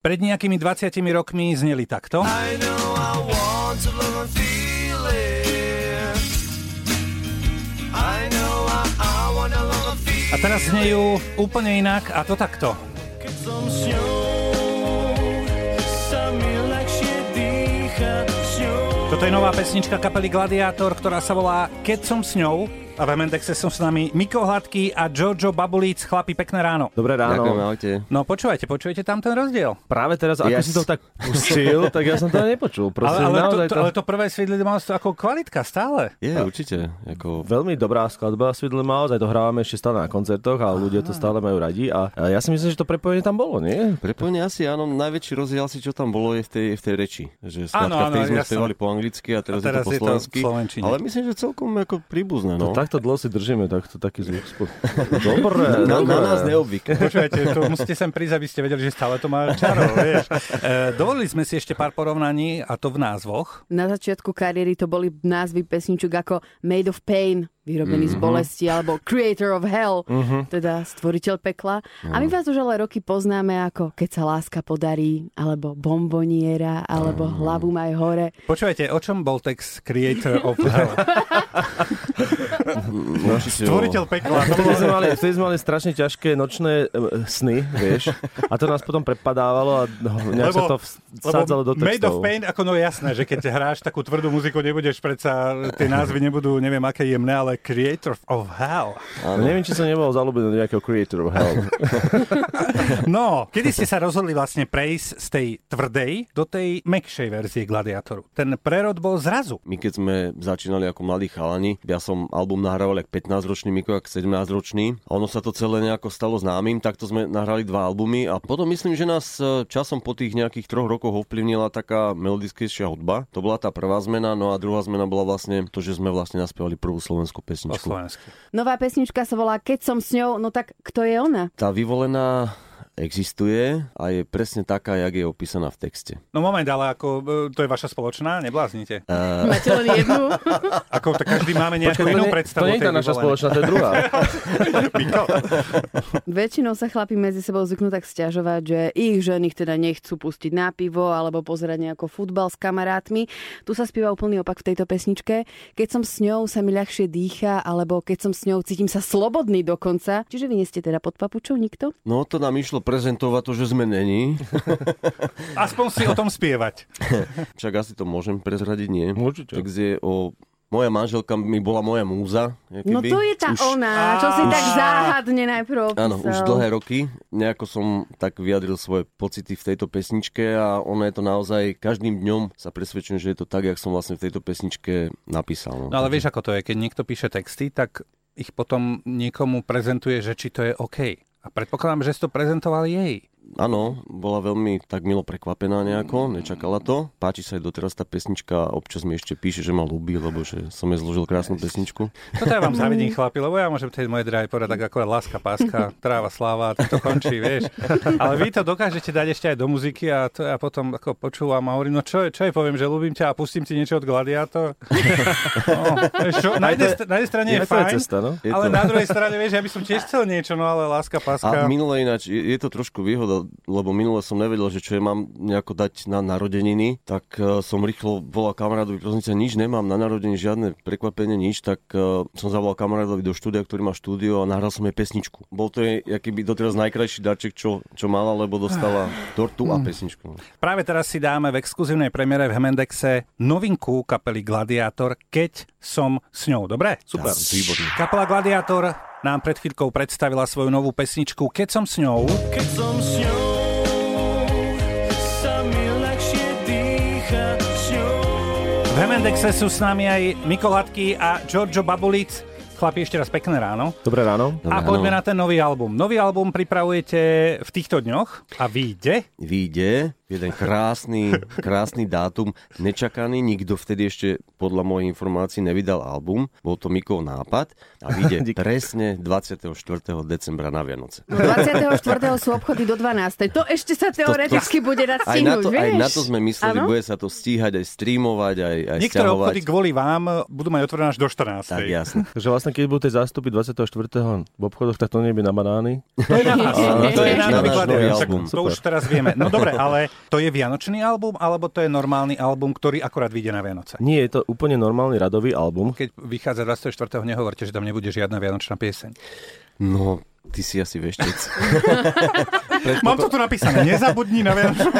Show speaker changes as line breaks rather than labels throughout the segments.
Pred nejakými 20 rokmi zneli takto.
I know I want to love and feel it. I know I, I wanna love and feel
A teraz znejú úplne inak a to takto.
Keď som s.
Toto je nová pesnička kapely Gladiátor, ktorá sa volá Keď som s ňou. A v Mendexe sú s nami Miko Hladký a Jojo Babulíc. Chlapi, pekné ráno.
Dobré ráno.
Ďakujem, ahojte.
No počúvajte, počujete tam ten rozdiel?
Práve teraz, ako
Yes.
si to tak pustil, tak ja som to nepočul.
Ale,
Prosím,
ale, to,
naozaj
to, ale to prvé svidli mal to ako kvalitka stále.
Je, určite. Ako...
Veľmi dobrá skladba Sweet Mouse, aj to hrávame ešte stále na koncertoch a ľudia to stále majú radi. A ja si myslím, že to prepojenie tam bolo, nie?
Prepojenie asi áno, najväčší rozdiel asi, čo tam bolo, je v tej, v tej reči. Že
Áno,
skladka,
áno,
vtedy sme
jasné.
spievali po anglicky a teraz,
A teraz
je to po
to
slovensky. Ale myslím, že celkom ako príbuzné.
No.
No.
Takto dlho si držíme, takto taký zvuk. spod- Dobre,
na,
dobre.
na nás neobvykle.
Počúvajte, to musíte sem prísť, aby ste vedeli, že stále to má čaro, vieš. E, dovolili sme si ešte pár porovnaní, a to v názvoch.
Na začiatku kariéry to boli názvy pesničok ako Made of Pain, vyrobený z bolesti, alebo Creator of Hell, teda stvoriteľ pekla. A my vás už ale roky poznáme ako Keď sa láska podarí, alebo Bomboniera, alebo Hlavu maj hore.
Počúvajte, o čom bol text Creator of Hell?
No,
Stvoriteľ pekla.
Vtedy sme, mali, vtedy sme mali strašne ťažké nočné sny, vieš. A to nás potom prepadávalo a nejak sa to vsádzalo do
Made of
textov.
Pain, ako no jasné, že keď hráš takú tvrdú muziku, nebudeš predsa, tie názvy nebudú, neviem aké jemné, ale Creator of Hell.
No, neviem, či som nebol zalúbený do nejakého creator of hell.
No, kedy ste sa rozhodli vlastne prejsť z tej tvrdej do tej mekšej verzie Gladiátoru? Ten prerod bol zrazu.
My keď sme začínali ako mladí chalani, ja som album nahrával jak 15-ročný, Miko jak 17-ročný. A ono sa to celé nejako stalo známym, takto sme nahrali dva albumy a potom myslím, že nás e, časom po tých nejakých troch rokoch ovplyvnila taká melodickejšia hudba. To bola tá prvá zmena, no a druhá zmena bola vlastne to, že sme vlastne naspievali prvú slovenskú pesničku.
Nová pesnička sa volá Keď som s ňou, no tak kto je ona?
Tá vyvolená existuje a je presne taká, jak je opísaná v texte.
No moment, ale ako, e, to je vaša spoločná, nebláznite.
Uh,
Máte len jednu?
Ako to každý máme nejakú
to
inú
nie,
predstavu.
to nie je tá naša spoločná, to je druhá.
Väčšinou sa chlapi medzi sebou zvyknú tak stiažovať, že ich ženy ich teda nechcú pustiť na pivo alebo pozerať nejako futbal s kamarátmi. Tu sa spieva úplný opak v tejto pesničke. Keď som s ňou, sa mi ľahšie dýcha, alebo keď som s ňou, cítim sa slobodný dokonca. Čiže vy nie ste teda pod papučou nikto?
no to nám išlo prezentovať to, že sme není.
aspoň si o tom spievať.
Však asi to môžem prezradiť, nie?
Určite.
Je o... Moja manželka mi bola moja múza.
No to je tá
Už-
ona, čo si tak záhadne najprv opísal.
Áno, už dlhé roky. Nejako som tak vyjadril svoje pocity v tejto pesničke a ono je to naozaj, každým dňom sa presvedčujem, že je to tak, jak som vlastne v tejto pesničke napísal. No,
No ale vieš, ako to je, keď niekto píše texty, tak ich potom niekomu prezentuje, že či to je OK. A predpokladám, že si to prezentoval jej.
Áno, bola veľmi tak milo prekvapená nejako, nečakala to. Páči sa jej doteraz tá pesnička, občas mi ešte píše, že ma ľúbi, lebo že som jej zložil krásnu pesničku.
Toto ja vám závidím, chlapi, lebo ja môžem tej moje dráhy povedať tak ako láska, páska, tráva, sláva, a to končí, vieš. Ale vy to dokážete dať ešte aj do muziky a to ja potom ako počúvam a hovorím, no čo, je- čo je, poviem, že ľúbim ťa a pustím ti niečo od Gladiátor. No, čo, na, jednej, na jednej strane je
Je to je
fajn,
cesta, no.
Je
ale
to-
na druhej strane, vieš, ja by som tiež chcel niečo, no ale láska, páska.
A minule ináč, je, je to trošku výhoda, lebo minule som nevedel, že čo je mám nejako dať na narodeniny, tak uh, som rýchlo volal kamarádovi, prosím nič nemám na narodeniny, žiadne prekvapenie, nič, tak uh, som zavolal kamarádovi do štúdia, ktorý má štúdio a nahral som jej pesničku. Bol to jej, akýby doteraz najkrajší darček, čo, čo mala, lebo dostala tortu a pesničku.
Práve teraz si dáme v exkluzívnej premiére v Hemendexe novinku kapely Gladiátor, keď som s ňou. Dobre?
Super.
Výborný.
Kapela Gladiátor nám pred chvíľkou predstavila svoju novú pesničku Keď som s ňou.
Keď som s ňou.
V Hemendexe sú s nami aj Miko Latky a Giorgio Babulic. Chlapi, ešte raz pekné ráno.
Dobré ráno.
A
Dobre,
poďme
áno.
na ten nový album. Nový album pripravujete v týchto dňoch a vyjde.
Výjde jeden krásny, krásny dátum, nečakaný, nikto vtedy ešte podľa mojich informácií nevydal album, bol to Mikov nápad a vyjde presne 24. decembra na Vianoce.
No 24. sú obchody do 12. To ešte sa teoreticky bude dať
Aj na,
stihnúť,
to,
vieš?
aj na to sme mysleli,
Áno?
bude sa to stíhať, aj streamovať, aj, aj
Niektoré
stiahovať.
obchody kvôli vám budú mať otvorené až do 14.
Tak jasne.
Takže vlastne, keď budú tie zástupy 24. v obchodoch, tak to nebude na banány.
To je na nás. to je
náš nový album.
To už teraz vieme. No dobre, ale to je vianočný album, alebo to je normálny album, ktorý akorát vyjde na Vianoce?
Nie, je to úplne normálny radový album.
Keď vychádza 24. nehovorte, že tam nebude žiadna vianočná pieseň.
No, ty si asi veštec.
Mám to tu napísané. Nezabudni na Vianočnú.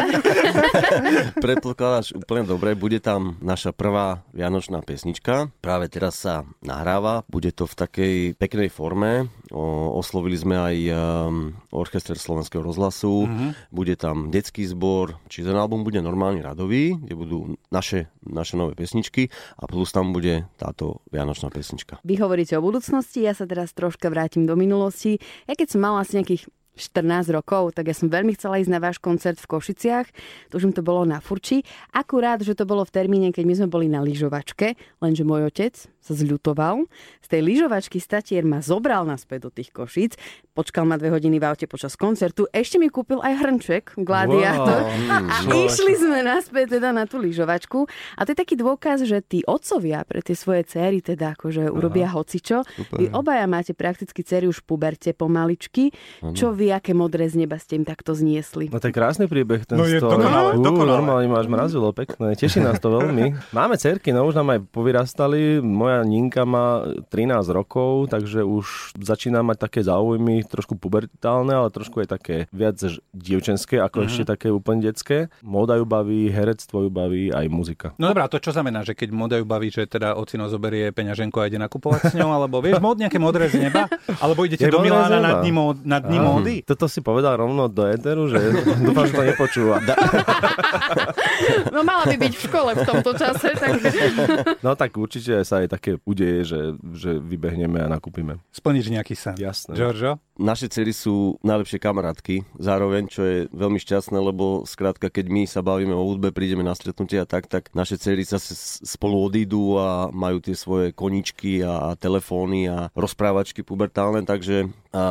Predpokladáš úplne dobre, bude tam naša prvá vianočná pesnička. Práve teraz sa nahráva, bude to v takej peknej forme. O, oslovili sme aj um, orchester Slovenského rozhlasu, mm-hmm. bude tam detský zbor, čiže ten album bude normálne radový, kde budú naše, naše nové pesničky a plus tam bude táto vianočná pesnička.
Vy hovoríte o budúcnosti, ja sa teraz troška vrátim do minulosti. Ja keď som mala asi nejakých 14 rokov, tak ja som veľmi chcela ísť na váš koncert v Košiciach. Tužím, to bolo na Furči. Akurát, že to bolo v termíne, keď my sme boli na lyžovačke, lenže môj otec sa zľutoval. Z tej lyžovačky statier ma zobral naspäť do tých Košíc, počkal ma dve hodiny v aute počas koncertu, ešte mi kúpil aj hrnček, gladiátor.
Wow.
A išli sme naspäť teda na tú lyžovačku. A to je taký dôkaz, že tí otcovia pre tie svoje céry teda akože urobia hocičo. Vy obaja máte prakticky céry už v puberte pomaličky. Čo vy, aké modré z neba ste im takto zniesli?
No to je krásny príbeh ten
No je
z toho.
dokonalé,
Ú,
dokonalé.
Normálne máš mrazilo, pekné. Teší nás to veľmi. Máme cerky, no už nám aj povyrastali. Moja Ninka má 13 rokov, takže už začína mať také záujmy, trošku pubertálne, ale trošku aj také viac dievčenské, ako ešte také úplne detské. Móda ju baví, herectvo ju baví, aj muzika.
No dobrá, to čo znamená, že keď modajú baví, že teda ocino zoberie peňaženku a ide nakupovať s ňou, alebo vieš, mod nejaké modré z neba, alebo idete
Je
do Milána na dni, mód, na dni módy?
Toto si povedal rovno do éteru, že dúfam, že to nepočúva.
No mala by byť v škole v tomto čase, tak...
No tak určite sa aj také udeje, že, že vybehneme a nakúpime.
Splniť nejaký sen.
Jasné.
Giorgio?
Naše cery sú najlepšie kamarátky, zároveň, čo je veľmi šťastné, lebo skrátka, keď my sa bavíme o hudbe, prídeme na stretnutie a tak, tak naše cery sa spolu odídu a majú tie svoje koničky a, a telefóny a rozprávačky pubertálne, takže a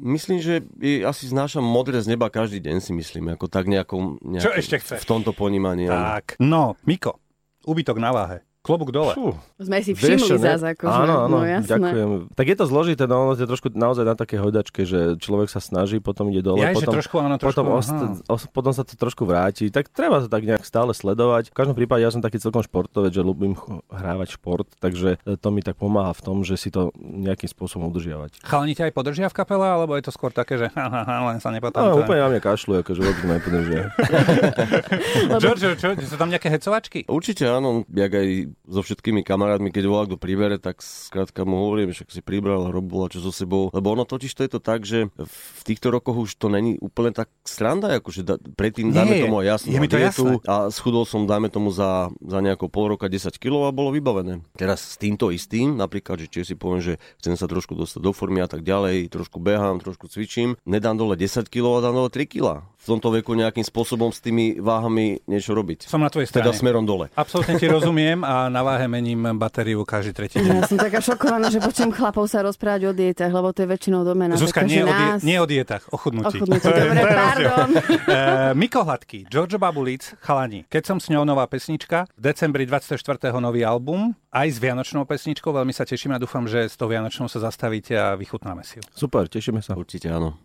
myslím, že asi znášam modré z neba každý deň, si myslím, ako tak nejakom,
Čo ešte chceš?
v tomto ponímaní.
Tak. No, Miko, ubytok na váhe. Klobúk dole.
Fú.
Sme si
Vieš
všimli
ne?
zás akože.
Áno, áno,
no, jasné.
ďakujem. Tak je to zložité, no ono je trošku naozaj na také hodačke, že človek sa snaží, potom ide dole,
Ja, že
potom,
trošku, áno, trošku,
potom, ost- os- potom sa to trošku vráti. Tak treba to tak nejak stále sledovať. V každom prípade ja som taký celkom športovec, že ľúbim hrávať šport, takže e, to mi tak pomáha v tom, že si to nejakým spôsobom udržiavať.
Chalani ťa aj podržia v kapele, alebo je to skôr také, že ha, ha, ha, len sa
No,
nepotámka?
úplne na mňa kašľú, akože vôbec ma nepodržia.
Giorgio, čo, sú tam nejaké hecovačky?
Určite áno, jak aj so všetkými kamarátmi, keď volá kto pribere, tak skrátka mu hovorím, však si pribral, robil a čo so sebou. Lebo ono totiž to je to tak, že v týchto rokoch už to není úplne tak sranda, akože da, predtým
Nie,
dáme tomu aj jasnú
je mi to jasné.
a schudol som, dáme tomu za, za nejako pol roka 10 kg a bolo vybavené. Teraz s týmto istým, napríklad, že či si poviem, že chcem sa trošku dostať do formy a tak ďalej, trošku behám, trošku cvičím, nedám dole 10 kg a dám dole 3 kg. V tomto veku nejakým spôsobom s tými váhami niečo robiť.
Som na tvojej
Teda
strane.
smerom dole.
Absolútne ti rozumiem a na váhe mením batériu každý tretí deň.
Ja som taká šokovaná, že počujem chlapov sa rozprávať o dietách, lebo to je väčšinou domena.
Zuzka,
taká,
nie
že
o, die,
nás...
nie o dietách, o chudnutí.
O chudnutí, dobre, pardon.
Eh, Miko Hladký, Giorgio Babulic, Chalani. Keď som s ňou nová pesnička, v decembri 24. nový album, aj s vianočnou pesničkou, veľmi sa teším a dúfam, že s tou vianočnou sa zastavíte a vychutnáme si ju.
Super, tešíme sa.
Určite áno.